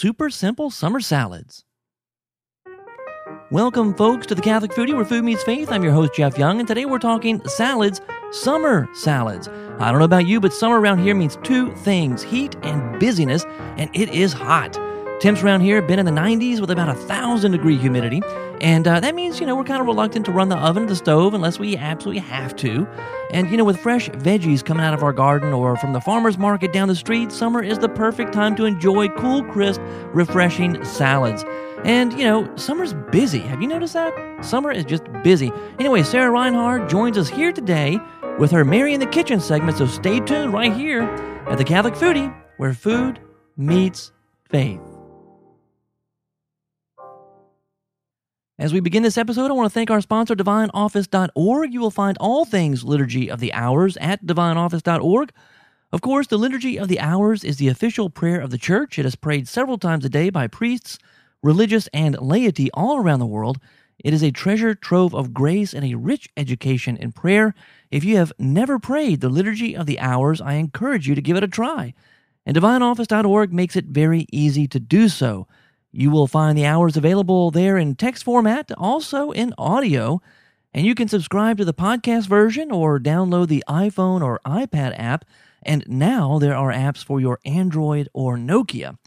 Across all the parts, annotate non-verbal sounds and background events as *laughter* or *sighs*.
super simple summer salads. Welcome, folks, to the Catholic Foodie, where food meets faith. I'm your host, Jeff Young, and today we're talking salads, summer salads. I don't know about you, but summer around here means two things heat and busyness, and it is hot. Temps around here have been in the 90s with about a thousand degree humidity, and uh, that means, you know, we're kind of reluctant to run the oven the stove unless we absolutely have to. And, you know, with fresh veggies coming out of our garden or from the farmer's market down the street, summer is the perfect time to enjoy cool, crisp, refreshing salads. And, you know, summer's busy. Have you noticed that? Summer is just busy. Anyway, Sarah Reinhard joins us here today with her Mary in the Kitchen segment, so stay tuned right here at the Catholic Foodie, where food meets faith. As we begin this episode, I want to thank our sponsor, DivineOffice.org. You will find all things Liturgy of the Hours at DivineOffice.org. Of course, the Liturgy of the Hours is the official prayer of the Church. It is prayed several times a day by priests, religious, and laity all around the world. It is a treasure trove of grace and a rich education in prayer. If you have never prayed the Liturgy of the Hours, I encourage you to give it a try. And DivineOffice.org makes it very easy to do so. You will find the hours available there in text format, also in audio, and you can subscribe to the podcast version or download the iPhone or iPad app. And now there are apps for your Android or Nokia.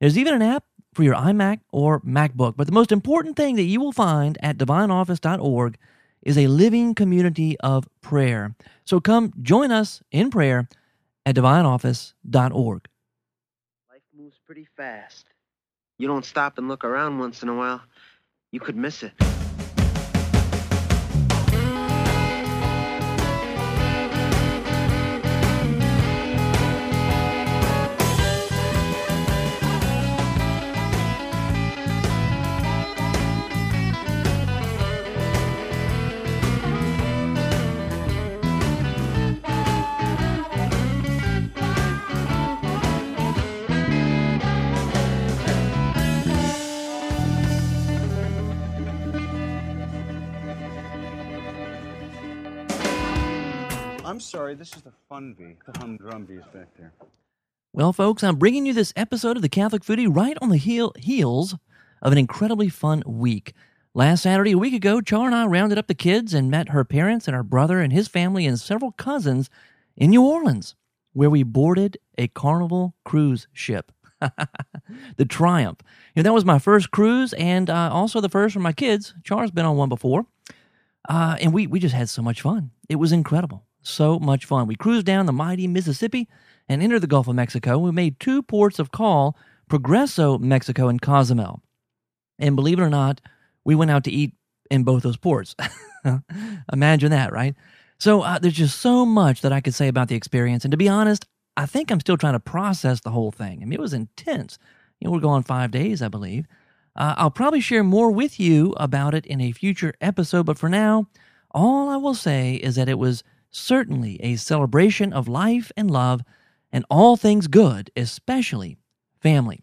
There's even an app for your iMac or MacBook. But the most important thing that you will find at divineoffice.org is a living community of prayer. So come join us in prayer at divineoffice.org. Life moves pretty fast. You don't stop and look around once in a while, you could miss it. Sorry, this is the fun bee. The humdrum bee is back there. Well, folks, I'm bringing you this episode of the Catholic Foodie right on the heel, heels of an incredibly fun week. Last Saturday, a week ago, Char and I rounded up the kids and met her parents and her brother and his family and several cousins in New Orleans, where we boarded a Carnival cruise ship. *laughs* the Triumph. You know, that was my first cruise and uh, also the first for my kids. Char's been on one before. Uh, and we, we just had so much fun. It was incredible. So much fun. We cruised down the mighty Mississippi and entered the Gulf of Mexico. We made two ports of call Progreso, Mexico, and Cozumel. And believe it or not, we went out to eat in both those ports. *laughs* Imagine that, right? So uh, there's just so much that I could say about the experience. And to be honest, I think I'm still trying to process the whole thing. I mean, it was intense. You know, we're going five days, I believe. Uh, I'll probably share more with you about it in a future episode, but for now, all I will say is that it was certainly a celebration of life and love and all things good, especially family.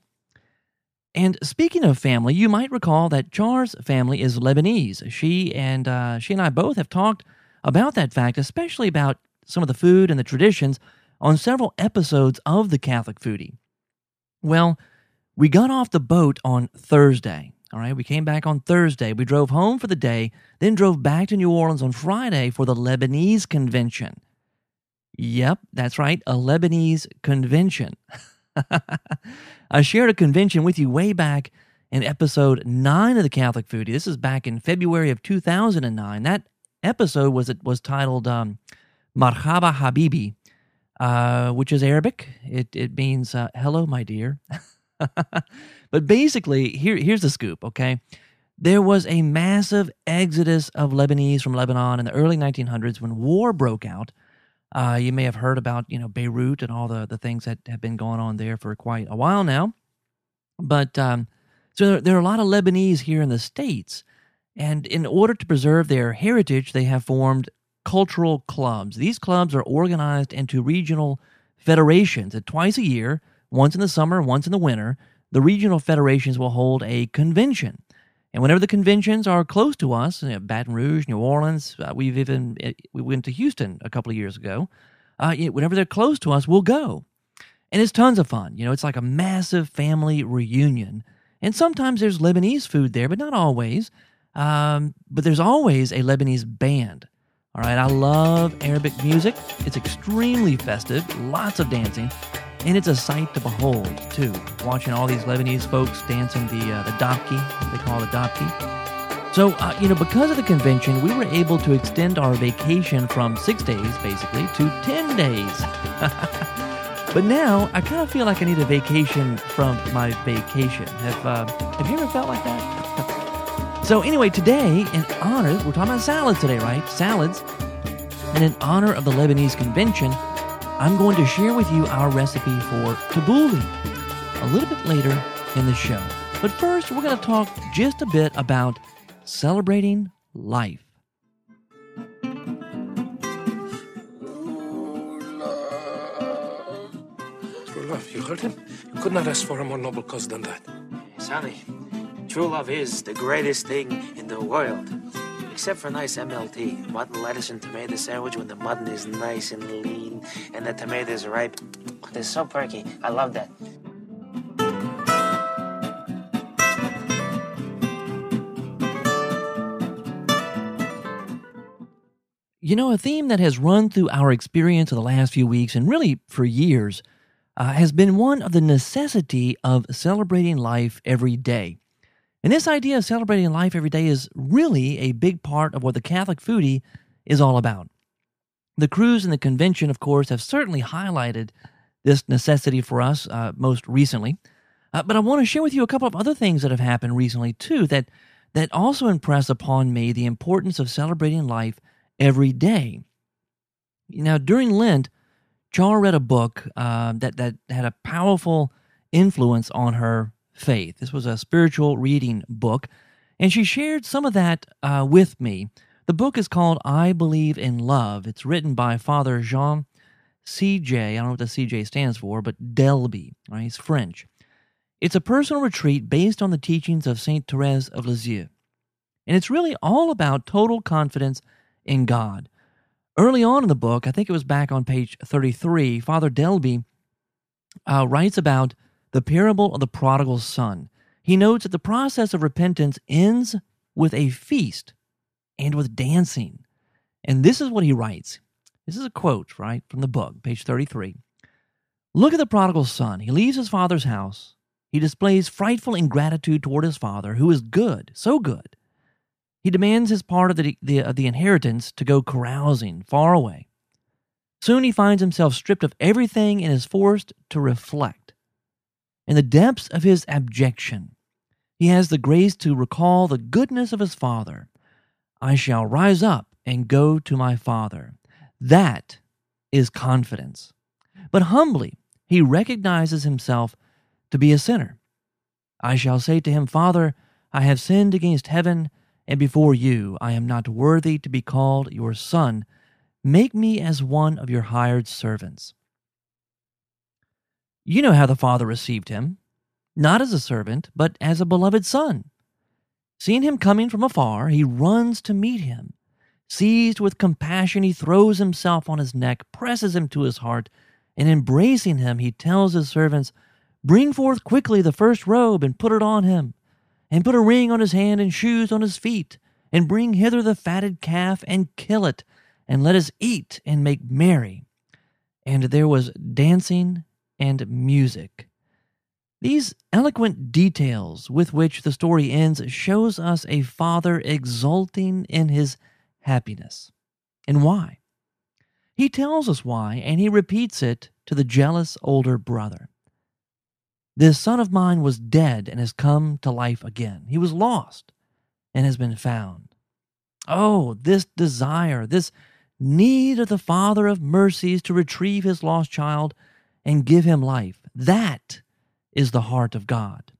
And speaking of family, you might recall that Char's family is Lebanese. She and uh, she and I both have talked about that fact, especially about some of the food and the traditions on several episodes of the Catholic Foodie. Well, we got off the boat on Thursday. All right, we came back on Thursday. We drove home for the day, then drove back to New Orleans on Friday for the Lebanese convention. Yep, that's right, a Lebanese convention. *laughs* I shared a convention with you way back in episode 9 of the Catholic Foodie. This is back in February of 2009. That episode was was titled um, Marhaba Habibi, uh, which is Arabic. It, it means uh, hello, my dear. *laughs* *laughs* but basically, here, here's the scoop, okay? There was a massive exodus of Lebanese from Lebanon in the early 1900s when war broke out. Uh, you may have heard about, you know, Beirut and all the, the things that have been going on there for quite a while now. But um, so there, there are a lot of Lebanese here in the States. And in order to preserve their heritage, they have formed cultural clubs. These clubs are organized into regional federations. And twice a year, once in the summer, once in the winter, the regional federations will hold a convention. And whenever the conventions are close to us, you know, Baton Rouge, New Orleans, uh, we've even we went to Houston a couple of years ago. Uh, whenever they're close to us, we'll go. And it's tons of fun. You know, it's like a massive family reunion. And sometimes there's Lebanese food there, but not always. Um, but there's always a Lebanese band. All right, I love Arabic music. It's extremely festive, lots of dancing, and it's a sight to behold too. Watching all these Lebanese folks dancing the uh, the dabki, they call it the dabki. So, uh, you know, because of the convention, we were able to extend our vacation from six days, basically, to 10 days. *laughs* but now I kind of feel like I need a vacation from my vacation. Have, uh, have you ever felt like that? *laughs* So, anyway, today, in honor, we're talking about salads today, right? Salads. And in honor of the Lebanese convention, I'm going to share with you our recipe for tabbouleh a little bit later in the show. But first, we're going to talk just a bit about celebrating life. True love, you heard him? You could not ask for a more noble cause than that. Sonny, true love is the greatest thing in the world. Except for nice MLT, mutton, lettuce, and tomato sandwich when the mutton is nice and lean and the tomatoes are ripe. They're so perky. I love that. You know, a theme that has run through our experience of the last few weeks and really for years uh, has been one of the necessity of celebrating life every day. And this idea of celebrating life every day is really a big part of what the Catholic foodie is all about. The cruise and the convention, of course, have certainly highlighted this necessity for us uh, most recently. Uh, but I want to share with you a couple of other things that have happened recently, too, that, that also impress upon me the importance of celebrating life every day. Now, during Lent, Char read a book uh, that, that had a powerful influence on her faith. This was a spiritual reading book, and she shared some of that uh, with me. The book is called I Believe in Love. It's written by Father Jean CJ. I don't know what the CJ stands for, but d'Elbée. Right? He's French. It's a personal retreat based on the teachings of Saint Therese of Lisieux. And it's really all about total confidence in God. Early on in the book, I think it was back on page 33, Father d'Elbée uh, writes about the parable of the prodigal son. He notes that the process of repentance ends with a feast and with dancing. And this is what he writes. This is a quote, right, from the book, page 33. Look at the prodigal son. He leaves his father's house. He displays frightful ingratitude toward his father, who is good, so good. He demands his part of the, the, of the inheritance to go carousing far away. Soon he finds himself stripped of everything and is forced to reflect. In the depths of his abjection, he has the grace to recall the goodness of his father. I shall rise up and go to my father. That is confidence. But humbly, he recognizes himself to be a sinner. I shall say to him, Father, I have sinned against heaven and before you. I am not worthy to be called your son. Make me as one of your hired servants. You know how the father received him, not as a servant, but as a beloved son. Seeing him coming from afar, he runs to meet him. Seized with compassion, he throws himself on his neck, presses him to his heart, and embracing him, he tells his servants, Bring forth quickly the first robe and put it on him, and put a ring on his hand and shoes on his feet, and bring hither the fatted calf and kill it, and let us eat and make merry. And there was dancing and music. These eloquent details with which the story ends shows us a father exulting in his happiness. And why? He tells us why, and he repeats it to the jealous older brother. This son of mine was dead and has come to life again. He was lost and has been found. Oh, this desire, this need of the Father of mercies to retrieve his lost child and give him life. That is the heart of God.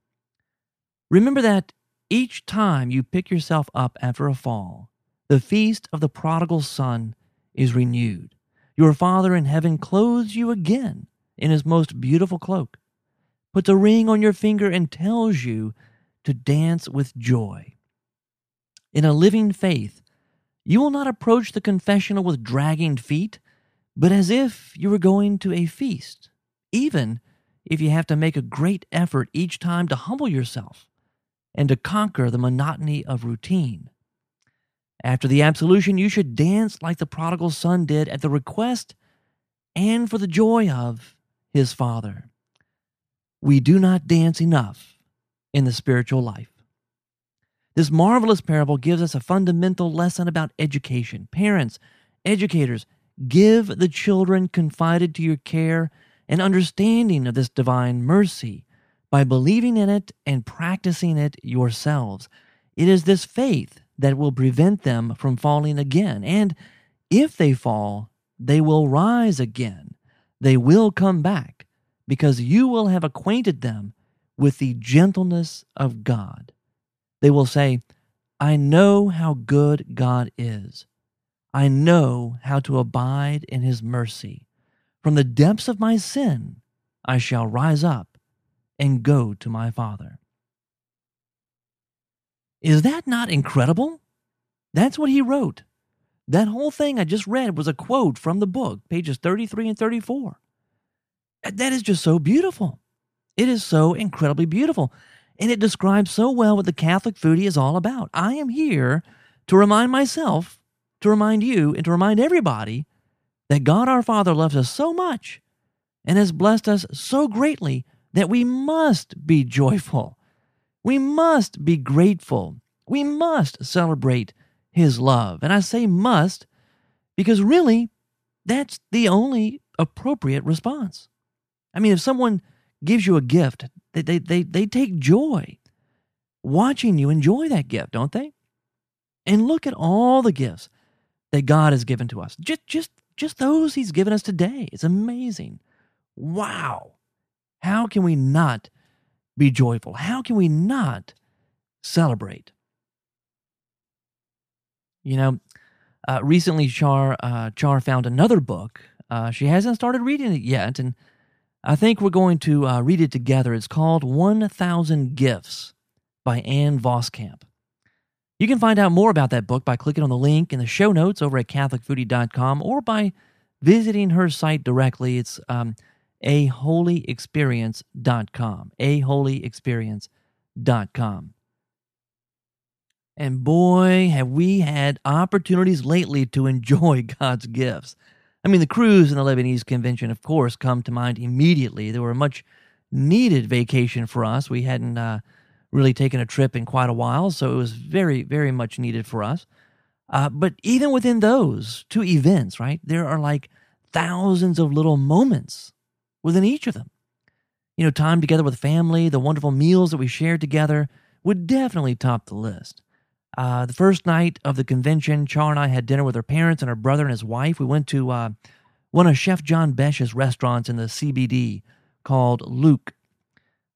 Remember that each time you pick yourself up after a fall, the feast of the prodigal son is renewed. Your Father in heaven clothes you again in his most beautiful cloak, puts a ring on your finger, and tells you to dance with joy. In a living faith, you will not approach the confessional with dragging feet, but as if you were going to a feast even if you have to make a great effort each time to humble yourself and to conquer the monotony of routine. After the absolution, you should dance like the prodigal son did at the request and for the joy of his father. We do not dance enough in the spiritual life. This marvelous parable gives us a fundamental lesson about education. Parents, educators, give the children confided to your care an understanding of this divine mercy by believing in it and practicing it yourselves. It is this faith that will prevent them from falling again. And if they fall, they will rise again. They will come back because you will have acquainted them with the gentleness of God. They will say, I know how good God is. I know how to abide in his mercy. From the depths of my sin, I shall rise up and go to my Father. Is that not incredible? That's what he wrote. That whole thing I just read was a quote from the book, pages 33 and 34. That is just so beautiful. It is so incredibly beautiful. And it describes so well what the Catholic foodie is all about. I am here to remind myself, to remind you, and to remind everybody that God our Father loves us so much and has blessed us so greatly that we must be joyful. We must be grateful. We must celebrate His love. And I say must because really, that's the only appropriate response. I mean, if someone gives you a gift, they, they, they, they take joy watching you enjoy that gift, don't they? And look at all the gifts that God has given to us. Just, just, just those He's given us today. It's amazing. Wow. How can we not be joyful? How can we not celebrate? You know, uh, recently Char uh, Char found another book. Uh, she hasn't started reading it yet, and I think we're going to uh, read it together. It's called 1000 Gifts by Ann Voskamp. You can find out more about that book by clicking on the link in the show notes over at CatholicFoodie.com or by visiting her site directly. It's um, aholyexperience.com. aholyexperience.com. And boy, have we had opportunities lately to enjoy *laughs* God's gifts. I mean, the cruise and the Lebanese convention, of course, come to mind immediately. They were a much needed vacation for us. We hadn't uh, really taken a trip in quite a while, so it was very, very much needed for us. Uh, but even within those two events, right, there are like thousands of little moments within each of them. You know, time together with family, the wonderful meals that we shared together would definitely top the list. Uh, the first night of the convention, Char and I had dinner with her parents and her brother and his wife. We went to uh, one of Chef John Besh's restaurants in the CBD called Luke.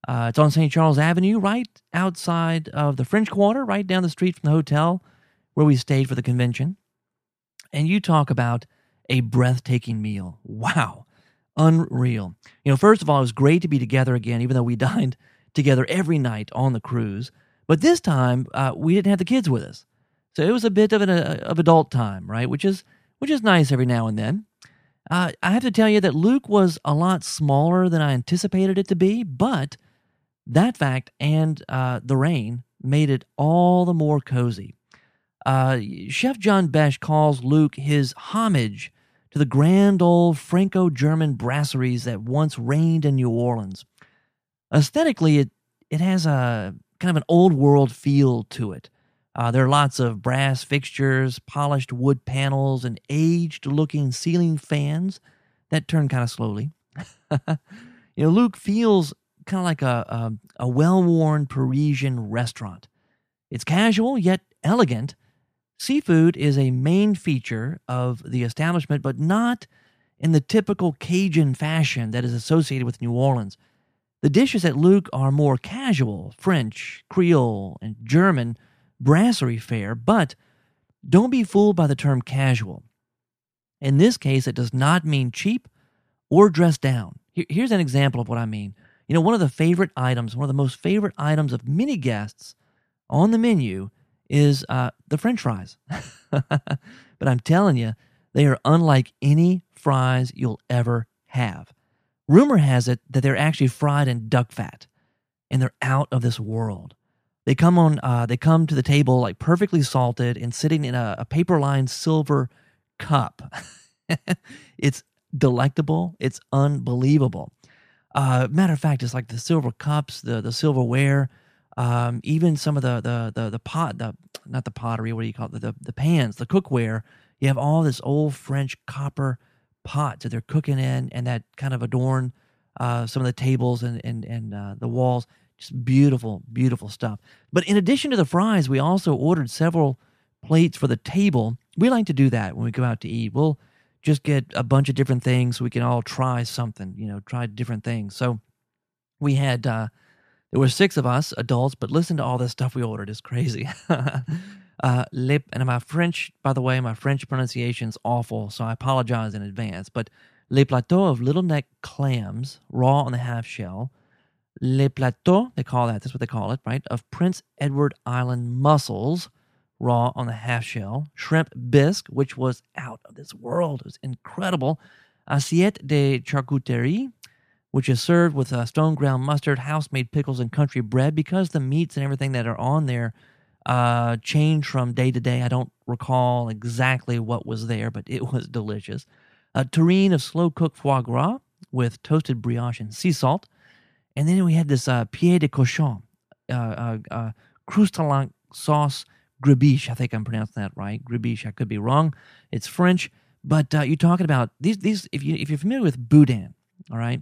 Uh, it's on St. Charles Avenue, right outside of the French Quarter, right down the street from the hotel where we stayed for the convention. And you talk about a breathtaking meal. Wow, unreal. You know, first of all, it was great to be together again, even though we *laughs* dined together every night on the cruise. But this time, uh, we didn't have the kids with us, so it was a bit of an uh, of adult time, right? Which is which is nice every now and then. Uh, I have to tell you that Luke was a lot smaller than I anticipated it to be, but that fact and uh, the rain made it all the more cozy. Uh, Chef John Besh calls Luke his homage to the grand old Franco German brasseries that once reigned in New Orleans. Aesthetically, it, it has a kind of an old world feel to it. Uh, there are lots of brass fixtures, polished wood panels, and aged looking ceiling fans that turn kind of slowly. *laughs* you know, Luke feels kind of like a, a, a well worn Parisian restaurant. It's casual yet elegant. Seafood is a main feature of the establishment, but not in the typical Cajun fashion that is associated with New Orleans. The dishes at Luke are more casual French, Creole, and German brasserie fare, but don't be fooled by the term casual. In this case, it does not mean cheap or dressed down. Here's an example of what I mean. You know, one of the favorite items, one of the most favorite items of many guests on the menu is uh, the french fries. *laughs* but I'm telling you, they are unlike any fries you'll ever have. Rumor has it that they're actually fried in duck fat, and they're out of this world. They come on. Uh, they come to the table like perfectly salted and sitting in a, a paper-lined silver cup. *laughs* it's delectable. It's unbelievable. Uh, matter of fact, it's like the silver cups, the the silverware, um, even some of the the the the pot, the not the pottery. What do you call it? The the, the pans, the cookware. You have all this old French copper pots that they're cooking in, and that kind of adorn uh, some of the tables and and and uh, the walls. Just beautiful, beautiful stuff. But in addition to the fries, we also ordered several plates for the table. We like to do that when we go out to eat. We'll just get a bunch of different things so we can all try something, you know, try different things. So we had uh there were six of us adults, but listen to all this stuff we ordered. It's crazy. *laughs* uh, lip and my French, by the way, my French pronunciation's awful, so I apologize in advance. But le plateau of little neck clams, raw on the half shell. Le plateau, they call that. That's what they call it, right? Of Prince Edward Island mussels, raw on the half shell. Shrimp bisque, which was out of this world. It was incredible. Assiette de charcuterie, which is served with uh, stone ground mustard, house made pickles, and country bread. Because the meats and everything that are on there uh, change from day to day, I don't recall exactly what was there, but it was delicious. A terrine of slow cooked foie gras with toasted brioche and sea salt. And then we had this uh, pied de cochon, uh, uh, uh, sauce gribiche. I think I'm pronouncing that right. Gribiche. I could be wrong. It's French, but uh, you're talking about these. These, if you if you're familiar with boudin, all right.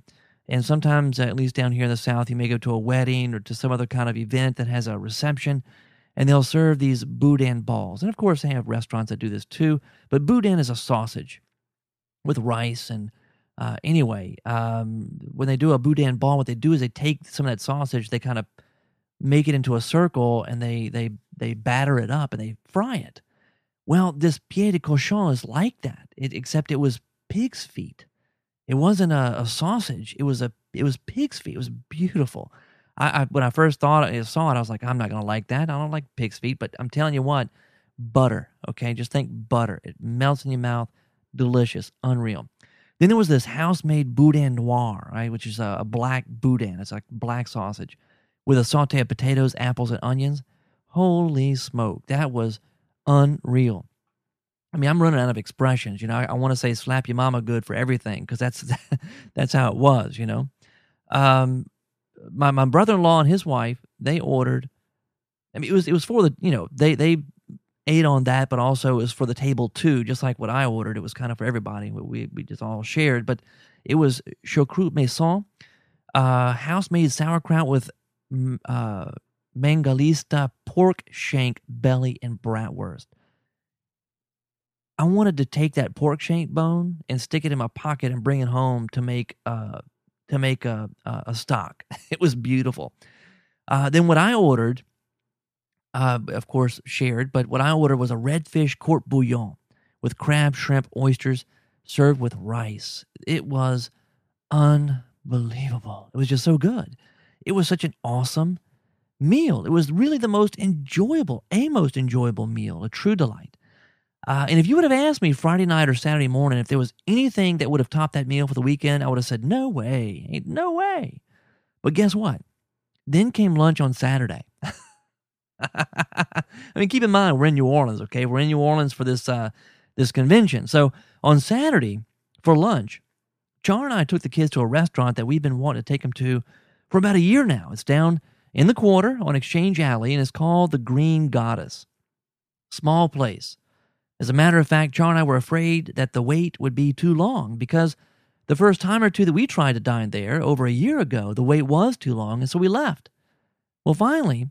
And sometimes, uh, at least down here in the South, you may go to a wedding or to some other kind of event that has a reception, and they'll serve these boudin balls. And of course, they have restaurants that do this too. But boudin is a sausage with rice and uh, anyway, um, when they do a boudin ball, what they do is they take some of that sausage, they kind of make it into a circle, and they they they batter it up and they fry it. Well, this pied de cochon is like that, it, except it was pig's feet. It wasn't a, a, sausage. It was a it was pig's feet. It was beautiful. I, I when I first thought I saw it, I was like, I'm not gonna like that. I don't like pig's feet. But I'm telling you what, butter. Okay, just think butter. It melts in your mouth. Delicious, unreal. Then there was this house-made boudin noir, right, which is a, a black boudin. It's like black sausage with a saute of potatoes, apples, and onions. Holy smoke, that was unreal. I mean, I'm running out of expressions. You know, I, I want to say "slap your mama good" for everything because that's *laughs* that's how it was. You know, um, my my brother-in-law and his wife they ordered. I mean, it was it was for the you know they they ate on that, but also it was for the table too, just like what I ordered. It was kind of for everybody. We we just all shared, but it was choucroute maison, uh, house made sauerkraut with uh, mangalista pork shank belly and bratwurst. I wanted to take that pork shank bone and stick it in my pocket and bring it home to make uh to make a a, a stock. *laughs* It was beautiful. Uh, then what I ordered, uh, of course, shared, but what I ordered was a redfish court bouillon with crab, shrimp, oysters, served with rice. It was unbelievable. It was just so good. It was such an awesome meal. It was really the most enjoyable, a most enjoyable meal, a true delight. Uh, and if you would have asked me Friday night or Saturday morning if there was anything that would have topped that meal for the weekend, I would have said, no way, ain't no way. But guess what? Then came lunch on Saturday. *laughs* I mean, keep in mind we're in New Orleans, okay? We're in New Orleans for this uh, this convention. So on Saturday for lunch, Char and I took the kids to a restaurant that we've been wanting to take them to for about a year now. It's down in the quarter on Exchange Alley, and is called the Green Goddess. Small place. As a matter of fact, Char and I were afraid that the wait would be too long because the first time or two that we tried to dine there over a year ago, the wait was too long, and so we left. Well, finally,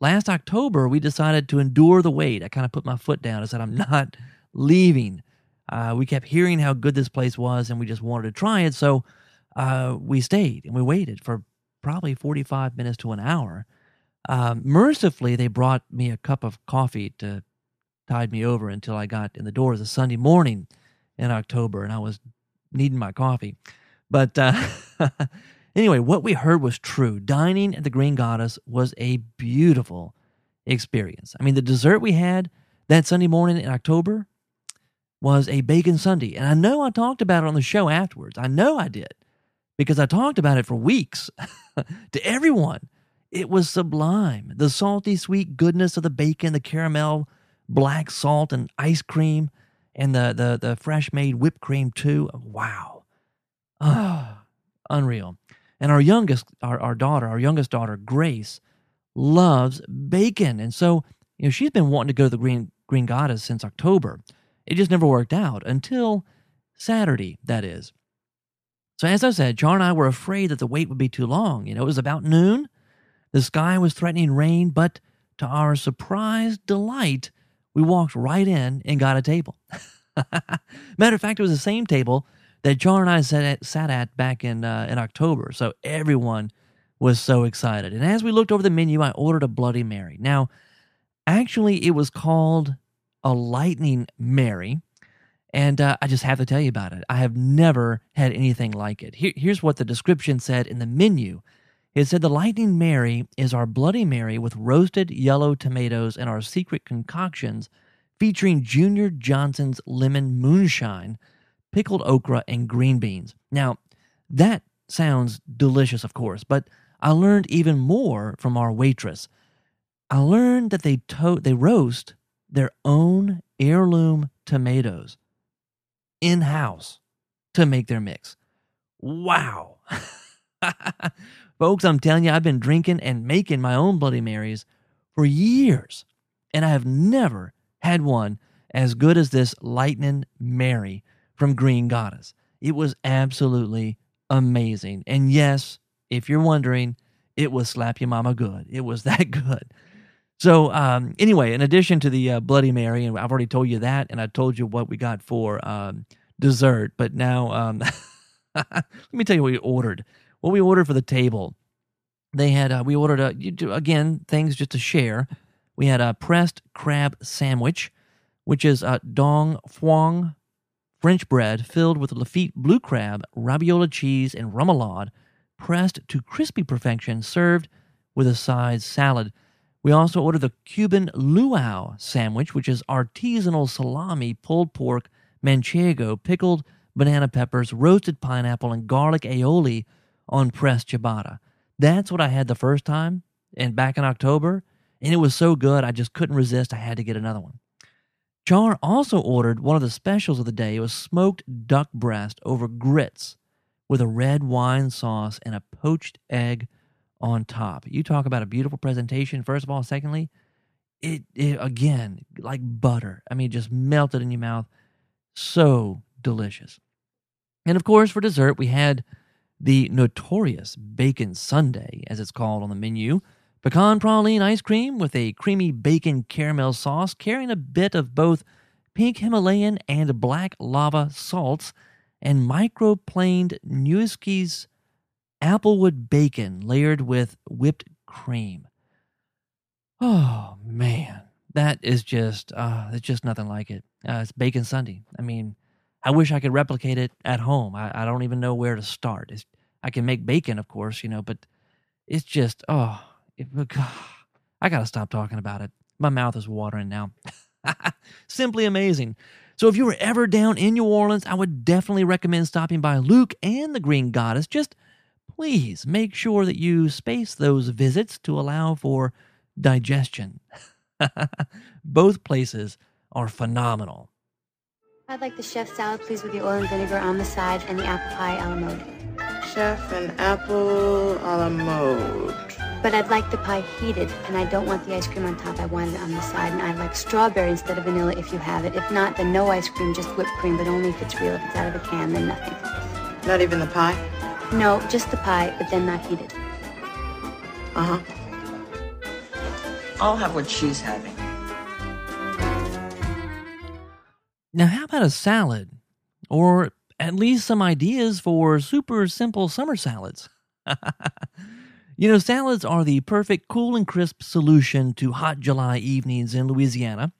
last October, we decided to endure the wait. I kind of put my foot down and said, I'm not leaving. Uh, we kept hearing how good this place was, and we just wanted to try it. So uh, we stayed and we waited for probably 45 minutes to an hour. Um, mercifully, they brought me a cup of coffee to tide me over until I got in the doors a Sunday morning in October, and I was needing my coffee. But uh, *laughs* anyway, what we heard was true. Dining at the Green Goddess was a beautiful experience. I mean, the dessert we had that Sunday morning in October was a bacon sundae. And I know I talked about it on the show afterwards. I know I did because I talked about it for weeks *laughs* to everyone. It was sublime. The salty, sweet goodness of the bacon, the caramel, black salt, and ice cream, and the, the, the fresh made whipped cream, too. Wow. Ah, *sighs* unreal. And our youngest, our, our daughter, our youngest daughter, Grace, loves bacon. And so, you know, she's been wanting to go to the Green, Green Goddess since October. It just never worked out until Saturday, that is. So, as I said, Char and I were afraid that the wait would be too long. You know, it was about noon. The sky was threatening rain, but to our surprise, delight, we walked right in and got a table. *laughs* Matter of fact, it was the same table that Char and I sat at, sat at back in uh, in October. So everyone was so excited. And as we looked over the menu, I ordered a Bloody Mary. Now, actually, it was called a Lightning Mary. And uh, I just have to tell you about it. I have never had anything like it. Here, here's what the description said in the menu it said the Lightning Mary is our Bloody Mary with roasted yellow tomatoes and our secret concoctions featuring Junior Johnson's lemon moonshine, pickled okra, and green beans. Now, that sounds delicious, of course, but I learned even more from our waitress. I learned that they to- they roast their own heirloom tomatoes in house to make their mix. Wow. *laughs* Folks, I'm telling you, I've been drinking and making my own Bloody Marys for years, and I have never had one as good as this Lightning Mary from Green Goddess. It was absolutely amazing. And yes, if you're wondering, it was Slap Your Mama good. It was *laughs* that good. So, um, anyway, in addition to the uh, Bloody Mary, and I've already told you that, and I told you what we got for um, dessert, but now um, *laughs* let me tell you what we ordered what we ordered for the table. They had uh, we ordered a again things just to share. We had a pressed crab sandwich, which is a dong phuong French bread filled with Lafitte blue crab, ravioli cheese, and remoulade, pressed to crispy perfection, served with a side salad. We also ordered the Cuban luau sandwich, which is artisanal salami, pulled pork, manchego, pickled banana peppers, roasted pineapple, and garlic aioli on pressed ciabatta. That's what I had the first time and back in October, and it was so good I just couldn't resist. I had to get another one. Char also ordered one of the specials of the day. It was smoked duck breast over grits with a red wine sauce and a poached egg on top. You talk about a beautiful presentation, first of all. Secondly, it, it again, like butter. I mean, just melted in your mouth. So delicious. And of course, for dessert, we had the notorious Bacon Sundae, as it's called on the menu. Pecan praline ice cream with a creamy bacon caramel sauce, carrying a bit of both pink Himalayan and black lava salts, and microplaned Nueske's applewood bacon layered with whipped cream. Oh man, that is just uh, it's just nothing like it. Uh, it's bacon sundae. I mean, I wish I could replicate it at home. I, I don't even know where to start. It's, I can make bacon, of course, you know, but it's just oh, it, I gotta stop talking about it. My mouth is watering now. *laughs* Simply amazing. So if you were ever down in New Orleans, I would definitely recommend stopping by Luke and the Green Goddess. Just please make sure that you space those visits to allow for digestion. *laughs* Both places are phenomenal. I'd like the chef salad, please, with the oil and vinegar on the side and the apple pie a la mode. Chef and apple a la mode. But I'd like the pie heated, and I don't want the ice cream on top. I want it on the side, and I like strawberry instead of vanilla if you have it. If not, then no ice cream, just whipped cream, but only if it's real. If it's out of a can, then nothing. Not even the pie? No, just the pie, but then not heated. Uh huh. I'll have what she's having. Now, how about a salad? Or at least some ideas for super simple summer salads. *laughs* you know, salads are the perfect cool and crisp solution to hot July evenings in Louisiana.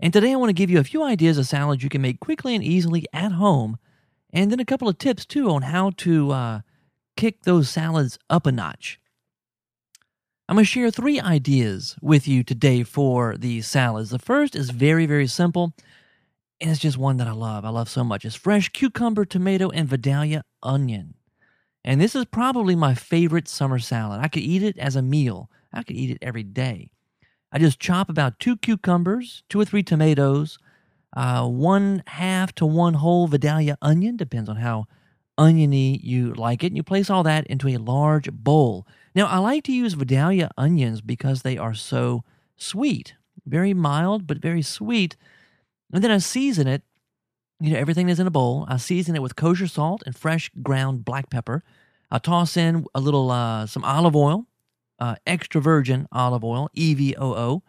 And today I want to give you a few ideas of salads you can make quickly and easily at home, and then a couple of tips too on how to uh, kick those salads up a notch. I'm going to share three ideas with you today for these salads. The first is very, very simple and it's just one that I love. I love so much. It's fresh cucumber, tomato, and Vidalia onion. And this is probably my favorite summer salad. I could eat it as a meal, I could eat it every day. I just chop about two cucumbers, two or three tomatoes, uh, one half to one whole Vidalia onion, depends on how oniony you like it. And you place all that into a large bowl. Now, I like to use Vidalia onions because they are so sweet, very mild, but very sweet. And then I season it. You know, everything is in a bowl. I season it with kosher salt and fresh ground black pepper. I toss in a little, uh, some olive oil, uh, extra virgin olive oil, EVOO,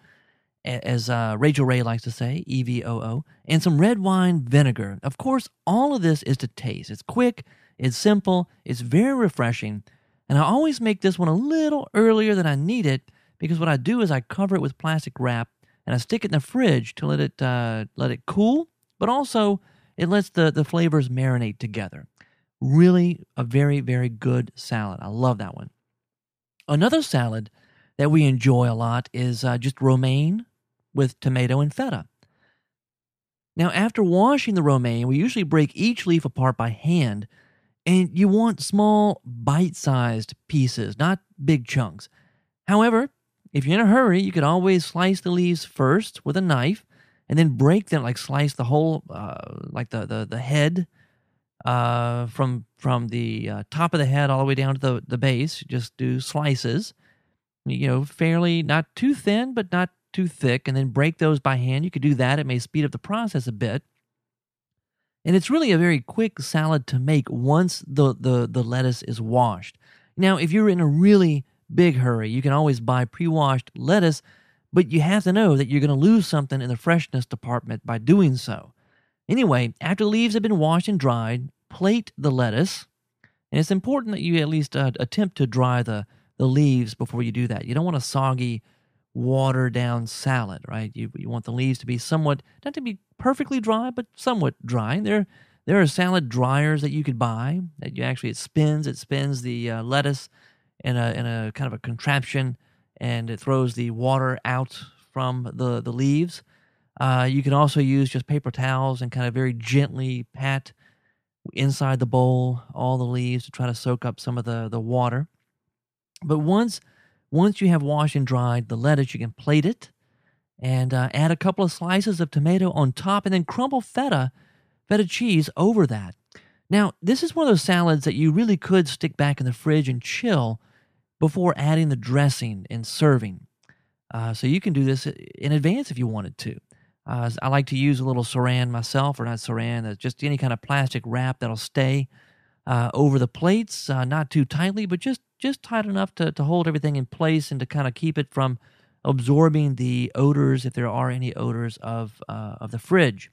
as uh, Rachael Ray likes to say, EVOO, and some red wine vinegar. Of course, all of this is to taste. It's quick, it's simple, it's very refreshing. And I always make this one a little earlier than I need it because what I do is I cover it with plastic wrap and I stick it in the fridge to let it uh, let it cool, but also it lets the, the flavors marinate together. Really a very, very good salad. I love that one. Another salad that we enjoy a lot is uh, just romaine with tomato and feta. Now, after washing the romaine, we usually break each leaf apart by hand, and you want small, bite sized pieces, not big chunks. However, if you're in a hurry, you could always slice the leaves first with a knife and then break them, like slice the whole, uh, like the, the, the head uh, from, from the uh, top of the head all the way down to the, the base. Just do slices, you know, fairly, not too thin, but not too thick, and then break those by hand. You could do that. It may speed up the process a bit. And it's really a very quick salad to make once the, the, the lettuce is washed. Now, if you're in a really big hurry, you can always buy pre washed lettuce, but you have to know that you're going to lose something in the freshness department by doing so. Anyway, after the leaves have been washed and dried, plate the lettuce. And it's important that you at least uh, attempt to dry the, the leaves before you do that. You don't want a soggy, watered down salad, right? You, you want the leaves to be somewhat, not to be perfectly dry, but somewhat dry. There, there are salad dryers that you could buy that you actually, it spins, it spins the uh, lettuce in a, in a kind of a contraption and it throws the water out from the, the leaves. Uh, you can also use just paper towels and kind of very gently pat inside the bowl all the leaves to try to soak up some of the, the water. But once once you have washed and dried the lettuce, you can plate it and uh, add a couple of slices of tomato on top and then crumble feta, feta cheese over that. Now, this is one of those salads that you really could stick back in the fridge and chill before adding the dressing and serving. Uh, so you can do this in advance if you wanted to. Uh, I like to use a little saran myself, or not saran, uh, just any kind of plastic wrap that'll stay uh, over the plates, uh, not too tightly, but just just tight enough to, to hold everything in place and to kind of keep it from absorbing the odors, if there are any odors of uh, of the fridge.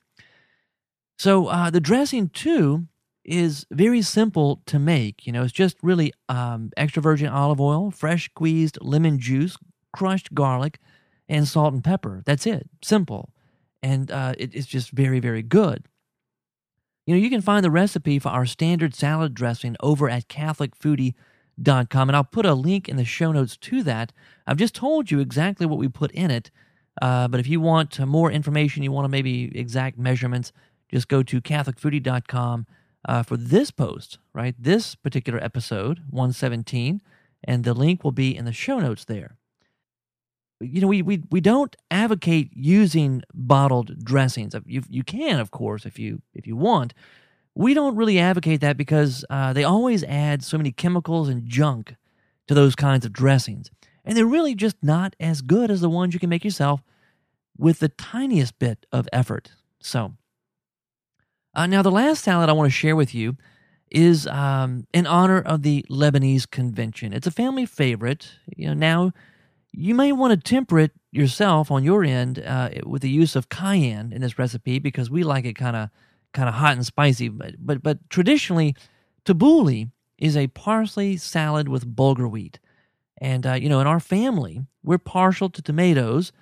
So uh, the dressing too is very simple to make. You know, it's just really um, extra virgin olive oil, fresh squeezed lemon juice, crushed garlic, and salt and pepper. That's it. Simple, and uh, it, it's just very very good. You know, you can find the recipe for our standard salad dressing over at CatholicFoodie.com, and I'll put a link in the show notes to that. I've just told you exactly what we put in it, uh, but if you want more information, you want to maybe exact measurements, just go to CatholicFoodie.com uh, for this post, right? This particular episode, 117, and the link will be in the show notes there you know, we, we, we don't advocate using bottled dressings. You, you can, of course, if you if you want. We don't really advocate that because uh, they always add so many chemicals and junk to those kinds of dressings, and they're really just not as good as the ones you can make yourself with the tiniest bit of effort. So, uh, now the last salad I want to share with you is um, in honor of the Lebanese Convention. It's a family favorite. You know now you may want to temper it yourself on your end uh, with the use of cayenne in this recipe because we like it kind of kind of hot and spicy. But but but traditionally, tabbouleh is a parsley salad with bulgur wheat, and uh, you know in our family we're partial to tomatoes,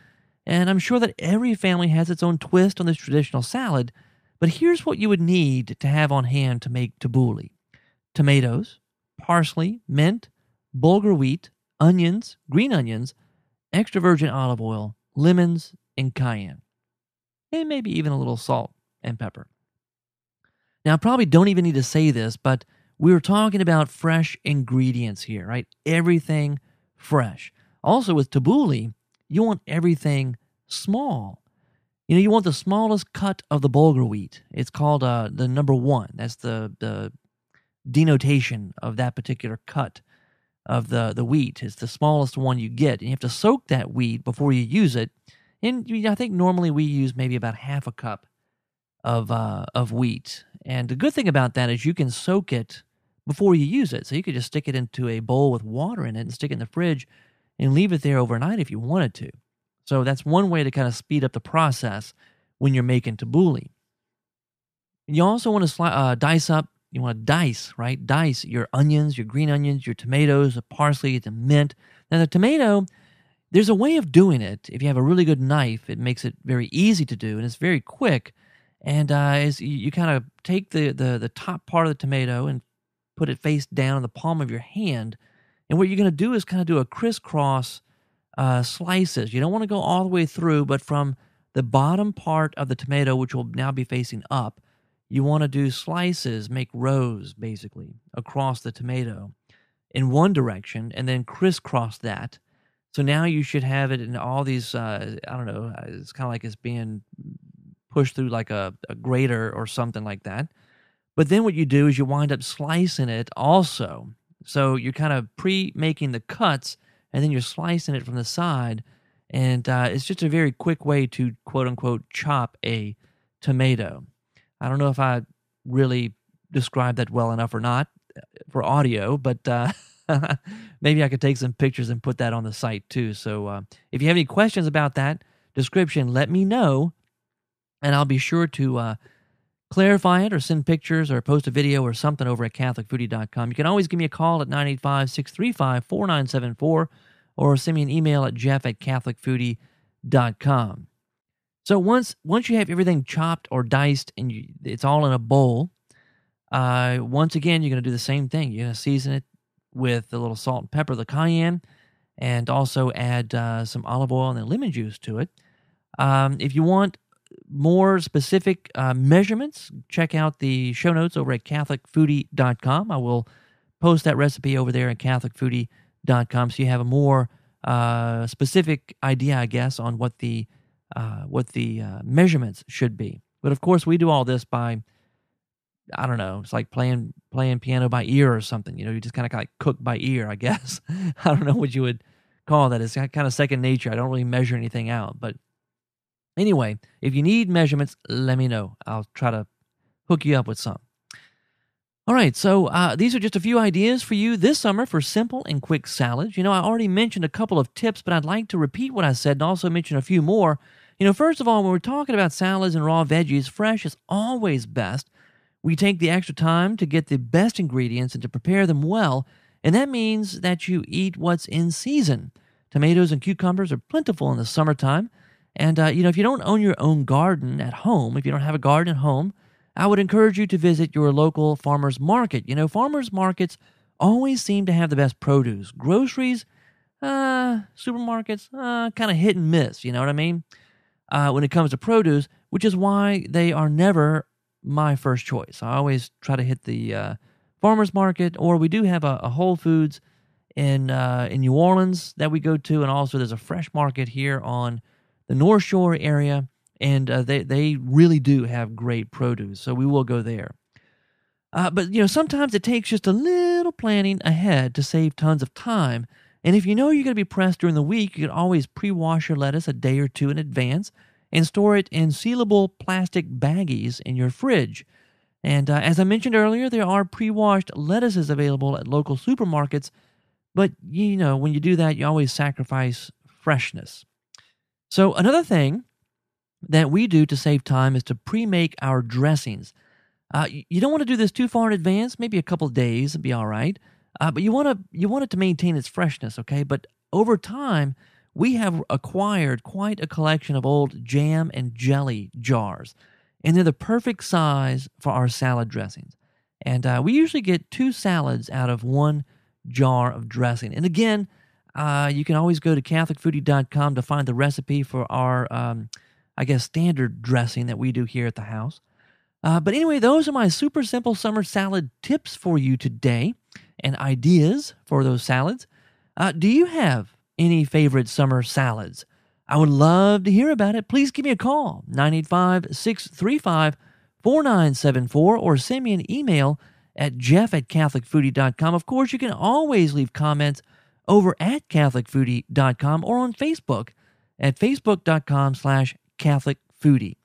and I'm sure that every family has its own twist on this traditional salad. But here's what you would need to have on hand to make tabbouleh: tomatoes, parsley, mint, bulgur wheat, onions, green onions extra virgin olive oil, lemons, and cayenne. And maybe even a little salt and pepper. Now, I probably don't even need to say this, but we were talking about fresh ingredients here, right? Everything fresh. Also, with tabbouleh, you want everything small. You know, you want the smallest cut of the bulgur wheat. It's called uh, the number one. That's the the denotation of that particular cut of the the wheat. It's the smallest one you get, and you have to soak that wheat before you use it. And I think normally we use maybe about half a cup of uh, of wheat. And the good thing about that is you can soak it before you use it. So you could just stick it into a bowl with water in it and stick it in the fridge and leave it there overnight if you wanted to. So that's one way to kind of speed up the process when you're making tabbouleh. You also want to uh, dice up. You want to dice, right? Dice your onions, your green onions, your tomatoes, the parsley, the mint. Now the tomato, there's a way of doing it. If you have a really good knife, it makes it very easy to do, and it's very quick. And uh, is you, kind of take the, the the top part of the tomato and put it face down in the palm of your hand. And what you're going to do is kind of do a crisscross uh, slices. You don't want to go all the way through, but from the bottom part of the tomato, which will now be facing up, you want to do slices, make rows basically across the tomato in one direction and then crisscross that. So now you should have it in all these, uh, I don't know, uh, it's kind of like it's being pushed through like a, a grater or something like that. But then what you do is you wind up slicing it also. So you're kind of pre making the cuts and then you're slicing it from the side. And uh, it's just a very quick way to quote unquote chop a tomato. I don't know if I really described that well enough or not uh, for audio, but uh, *laughs* maybe I could take some pictures and put that on the site too. So uh, if you have any questions about that description, let me know, and I'll be sure to uh, clarify it or send pictures or post a video or something over at CatholicFoodie.com. You can always give me a call at 985 635 4974 or send me an email at jeff at CatholicFoodie.com. So once once you have everything chopped or diced and you, it's all in a bowl, uh, once again you're going to do the same thing. You're going to season it with a little salt and pepper, the cayenne, and also add uh, some olive oil and then lemon juice to it. Um, if you want more specific uh, measurements, check out the show notes over at CatholicFoodie.com. I will post that recipe over there at CatholicFoodie.com so you have a more uh, specific idea, I guess, on what the uh, what the uh, measurements should be. But of course, we do all this by I don't know. It's like playing playing piano by ear or something. You know, you just kind of like cook by ear, I guess. *laughs* I don't know what you would call that. It's kind of second nature. I don't really measure anything out, but Anyway, if you need measurements, let me know. I'll try to hook you up with some. All right, so uh, these are just a few ideas for you this summer for simple and quick salads. You know, I already mentioned a couple of tips, but I'd like to repeat what I said and also mention a few more. You know, first of all, when we're talking about salads and raw veggies, fresh is always best. We take the extra time to get the best ingredients and to prepare them well, and that means that you eat what's in season. Tomatoes and cucumbers are plentiful in the summertime. And, uh, you know, if you don't own your own garden at home, if you don't have a garden at home, I would encourage you to visit your local farmer's market. You know, farmer's markets always seem to have the best produce. Groceries, uh, supermarkets, uh, kind of hit and miss, you know what I mean? Uh, when it comes to produce, which is why they are never my first choice. I always try to hit the uh, farmer's market, or we do have a, a Whole Foods in uh, in New Orleans that we go to, and also there's a fresh market here on the North Shore area, and uh, they they really do have great produce. So we will go there. Uh, but you know, sometimes it takes just a little planning ahead to save tons of time. And if you know you're going to be pressed during the week, you can always pre-wash your lettuce a day or two in advance and store it in sealable plastic baggies in your fridge. And uh, as I mentioned earlier, there are pre-washed lettuces available at local supermarkets. But you know, when you do that, you always sacrifice freshness. So, another thing that we do to save time is to pre make our dressings. Uh, you don't want to do this too far in advance, maybe a couple days would be all right. Uh, but you want to you want it to maintain its freshness, okay? But over time, we have acquired quite a collection of old jam and jelly jars, and they're the perfect size for our salad dressings. And uh, we usually get two salads out of one jar of dressing. And again, uh, you can always go to CatholicFoodie.com to find the recipe for our, um, I guess, standard dressing that we do here at the house. Uh, but anyway, those are my super simple summer salad tips for you today and ideas for those salads. Uh, do you have any favorite summer salads? I would love to hear about it. Please give me a call, 985 635 4974, or send me an email at jeff at catholicfoodie.com. Of course, you can always leave comments over at catholicfoodie.com or on Facebook at facebook.com slash catholicfoodie.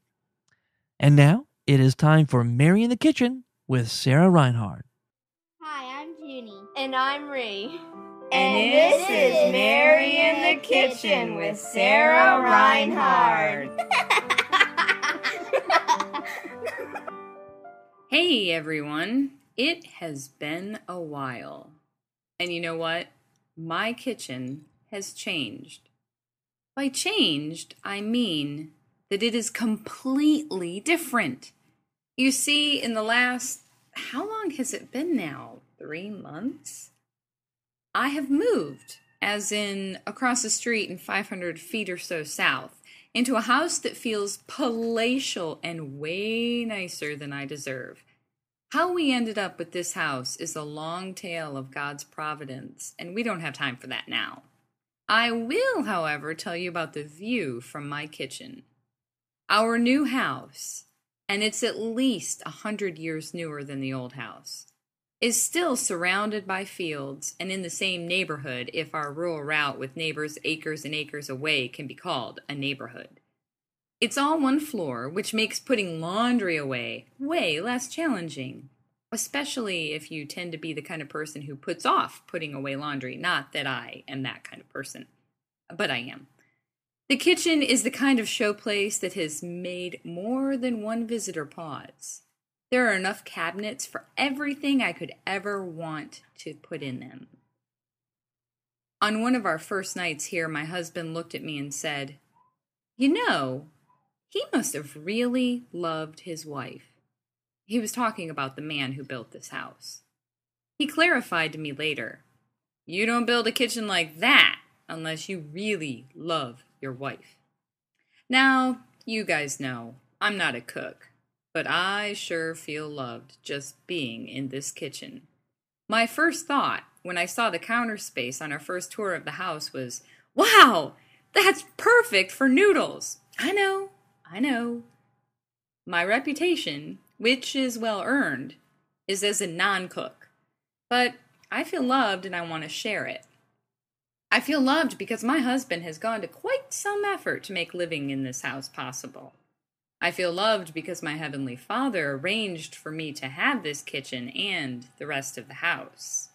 And now it is time for Mary in the Kitchen with Sarah Reinhard. Hi, I'm Junie. And I'm Ree. And this is Mary in the Kitchen with Sarah Reinhard. *laughs* Hey everyone, it has been a while. And you know what? My kitchen has changed. By changed, I mean that it is completely different. You see, in the last, how long has it been now? Three months? I have moved, as in across the street and 500 feet or so south, into a house that feels palatial and way nicer than I deserve. How we ended up with this house is a long tale of God's providence, and we don't have time for that now. I will, however, tell you about the view from my kitchen. Our new house, and it's at least a hundred years newer than the old house, is still surrounded by fields and in the same neighborhood if our rural route with neighbors acres and acres away can be called a neighborhood. It's all one floor, which makes putting laundry away way less challenging, especially if you tend to be the kind of person who puts off putting away laundry. Not that I am that kind of person, but I am. The kitchen is the kind of showplace that has made more than one visitor pause. There are enough cabinets for everything I could ever want to put in them. On one of our first nights here, my husband looked at me and said, You know, he must have really loved his wife. He was talking about the man who built this house. He clarified to me later You don't build a kitchen like that unless you really love your wife. Now, you guys know I'm not a cook, but I sure feel loved just being in this kitchen. My first thought when I saw the counter space on our first tour of the house was, Wow, that's perfect for noodles. I know, I know. My reputation, which is well earned, is as a non cook. But I feel loved and I want to share it. I feel loved because my husband has gone to quite some effort to make living in this house possible. I feel loved because my Heavenly Father arranged for me to have this kitchen and the rest of the house.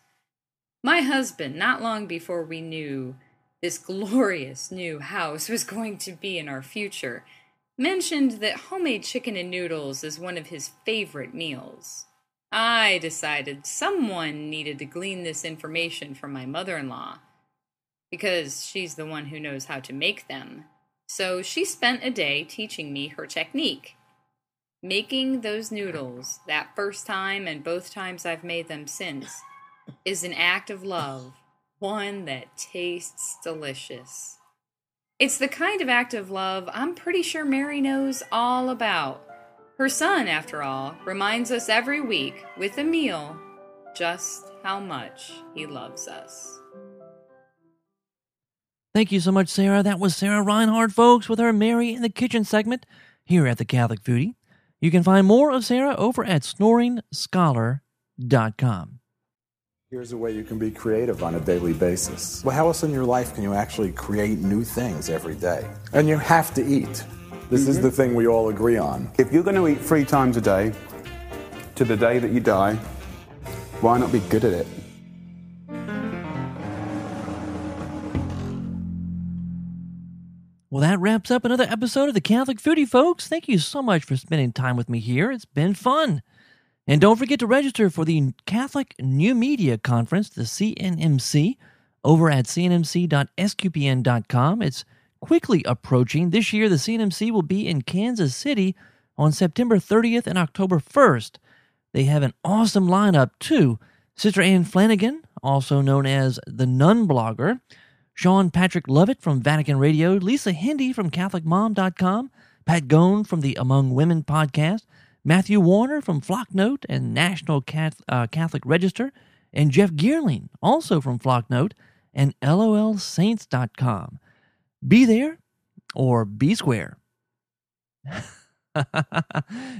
My husband, not long before we knew this glorious new house was going to be in our future, mentioned that homemade chicken and noodles is one of his favorite meals. I decided someone needed to glean this information from my mother in law, because she's the one who knows how to make them. So she spent a day teaching me her technique. Making those noodles that first time and both times I've made them since is an act of love, one that tastes delicious. It's the kind of act of love I'm pretty sure Mary knows all about. Her son, after all, reminds us every week with a meal just how much he loves us. Thank you so much, Sarah. That was Sarah Reinhard, folks, with her Mary in the Kitchen segment here at the Catholic Foodie. You can find more of Sarah over at snoringscholar.com. Here's a way you can be creative on a daily basis. Well, how else in your life can you actually create new things every day? And you have to eat. This is mm-hmm. the thing we all agree on. If you're going to eat three times a day to the day that you die, why not be good at it? Well, that wraps up another episode of the Catholic Foodie, folks. Thank you so much for spending time with me here. It's been fun. And don't forget to register for the Catholic New Media Conference, the CNMC, over at cnmc.sqpn.com. It's quickly approaching. This year, the CNMC will be in Kansas City on September 30th and October 1st. They have an awesome lineup, too. Sister Anne Flanagan, also known as the Nun Blogger, Sean Patrick Lovett from Vatican Radio, Lisa Hendey from CatholicMom.com, Pat Gohn from the Among Women podcast, Matthew Warner from Flocknote and National uh, Catholic Register, and Jeff Geerling, also from Flocknote and LOLSaints.com. Be there or be square. *laughs*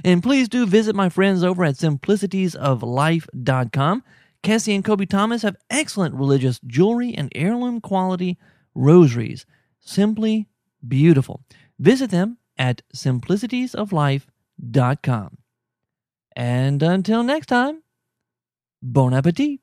and please do visit my friends over at simplicitiesoflife.com. Kessie and Kobe Thomas have excellent religious jewelry and heirloom quality rosaries. Simply beautiful. Visit them at simplicitiesoflife.com. And until next time, bon appetit.